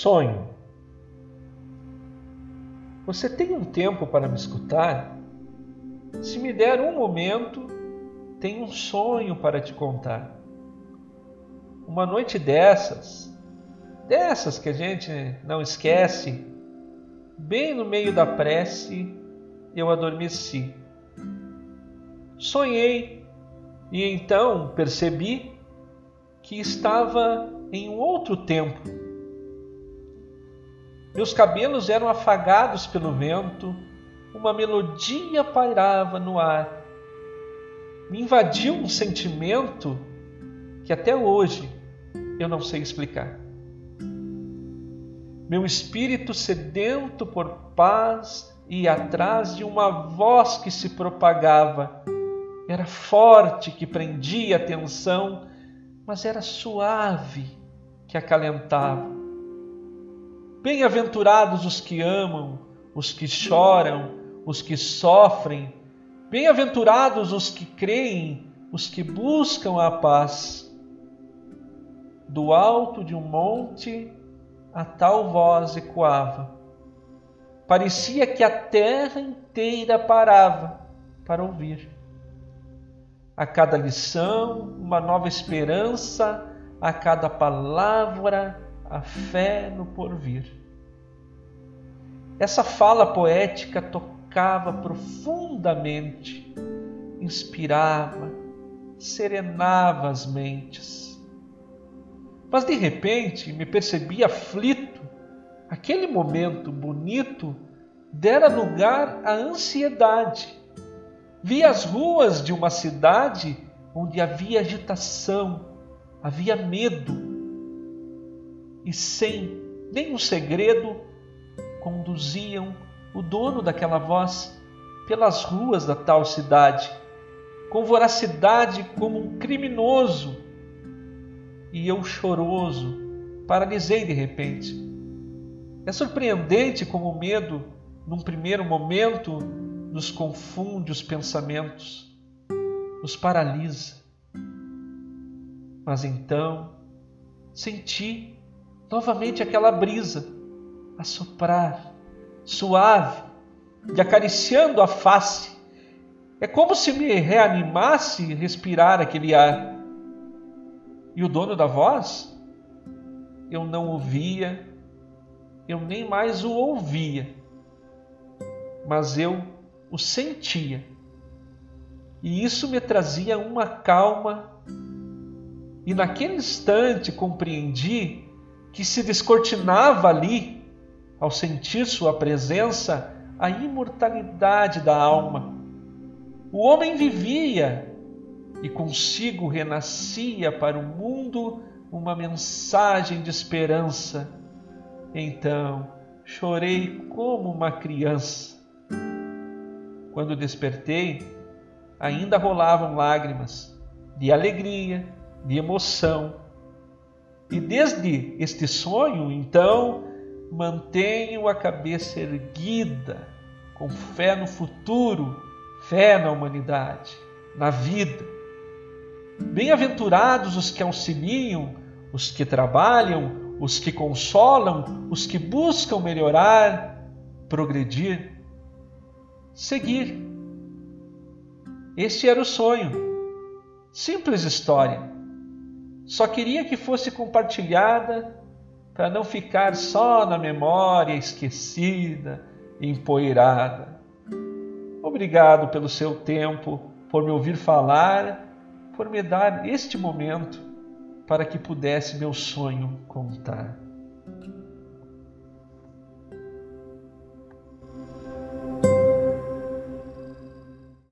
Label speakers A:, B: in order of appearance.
A: Sonho. Você tem um tempo para me escutar? Se me der um momento, tenho um sonho para te contar. Uma noite dessas, dessas que a gente não esquece, bem no meio da prece, eu adormeci. Sonhei e então percebi que estava em um outro tempo. Meus cabelos eram afagados pelo vento, uma melodia pairava no ar. Me invadiu um sentimento que até hoje eu não sei explicar. Meu espírito sedento por paz ia atrás de uma voz que se propagava. Era forte, que prendia atenção, mas era suave, que acalentava. Bem-aventurados os que amam, os que choram, os que sofrem. Bem-aventurados os que creem, os que buscam a paz. Do alto de um monte, a tal voz ecoava. Parecia que a terra inteira parava para ouvir. A cada lição, uma nova esperança, a cada palavra, a fé no porvir. Essa fala poética tocava profundamente, inspirava, serenava as mentes mas de repente me percebi aflito. Aquele momento bonito dera lugar à ansiedade. Vi as ruas de uma cidade onde havia agitação, havia medo. E sem nenhum segredo, conduziam o dono daquela voz pelas ruas da tal cidade, com voracidade como um criminoso e eu choroso, paralisei de repente. É surpreendente como o medo, num primeiro momento, nos confunde os pensamentos, nos paralisa. Mas então senti novamente aquela brisa a soprar, suave, e acariciando a face. É como se me reanimasse respirar aquele ar. E o dono da voz? Eu não ouvia, eu nem mais o ouvia, mas eu o sentia. E isso me trazia uma calma, e naquele instante compreendi que se descortinava ali, ao sentir sua presença, a imortalidade da alma. O homem vivia e consigo renascia para o mundo uma mensagem de esperança. Então chorei como uma criança. Quando despertei, ainda rolavam lágrimas de alegria, de emoção. E desde este sonho, então, mantenho a cabeça erguida, com fé no futuro, fé na humanidade, na vida Bem-aventurados os que auxiliam, os que trabalham, os que consolam, os que buscam melhorar, progredir, seguir. Este era o sonho. Simples história. Só queria que fosse compartilhada para não ficar só na memória esquecida, empoeirada. Obrigado pelo seu tempo, por me ouvir falar por me dar este momento para que pudesse meu sonho contar.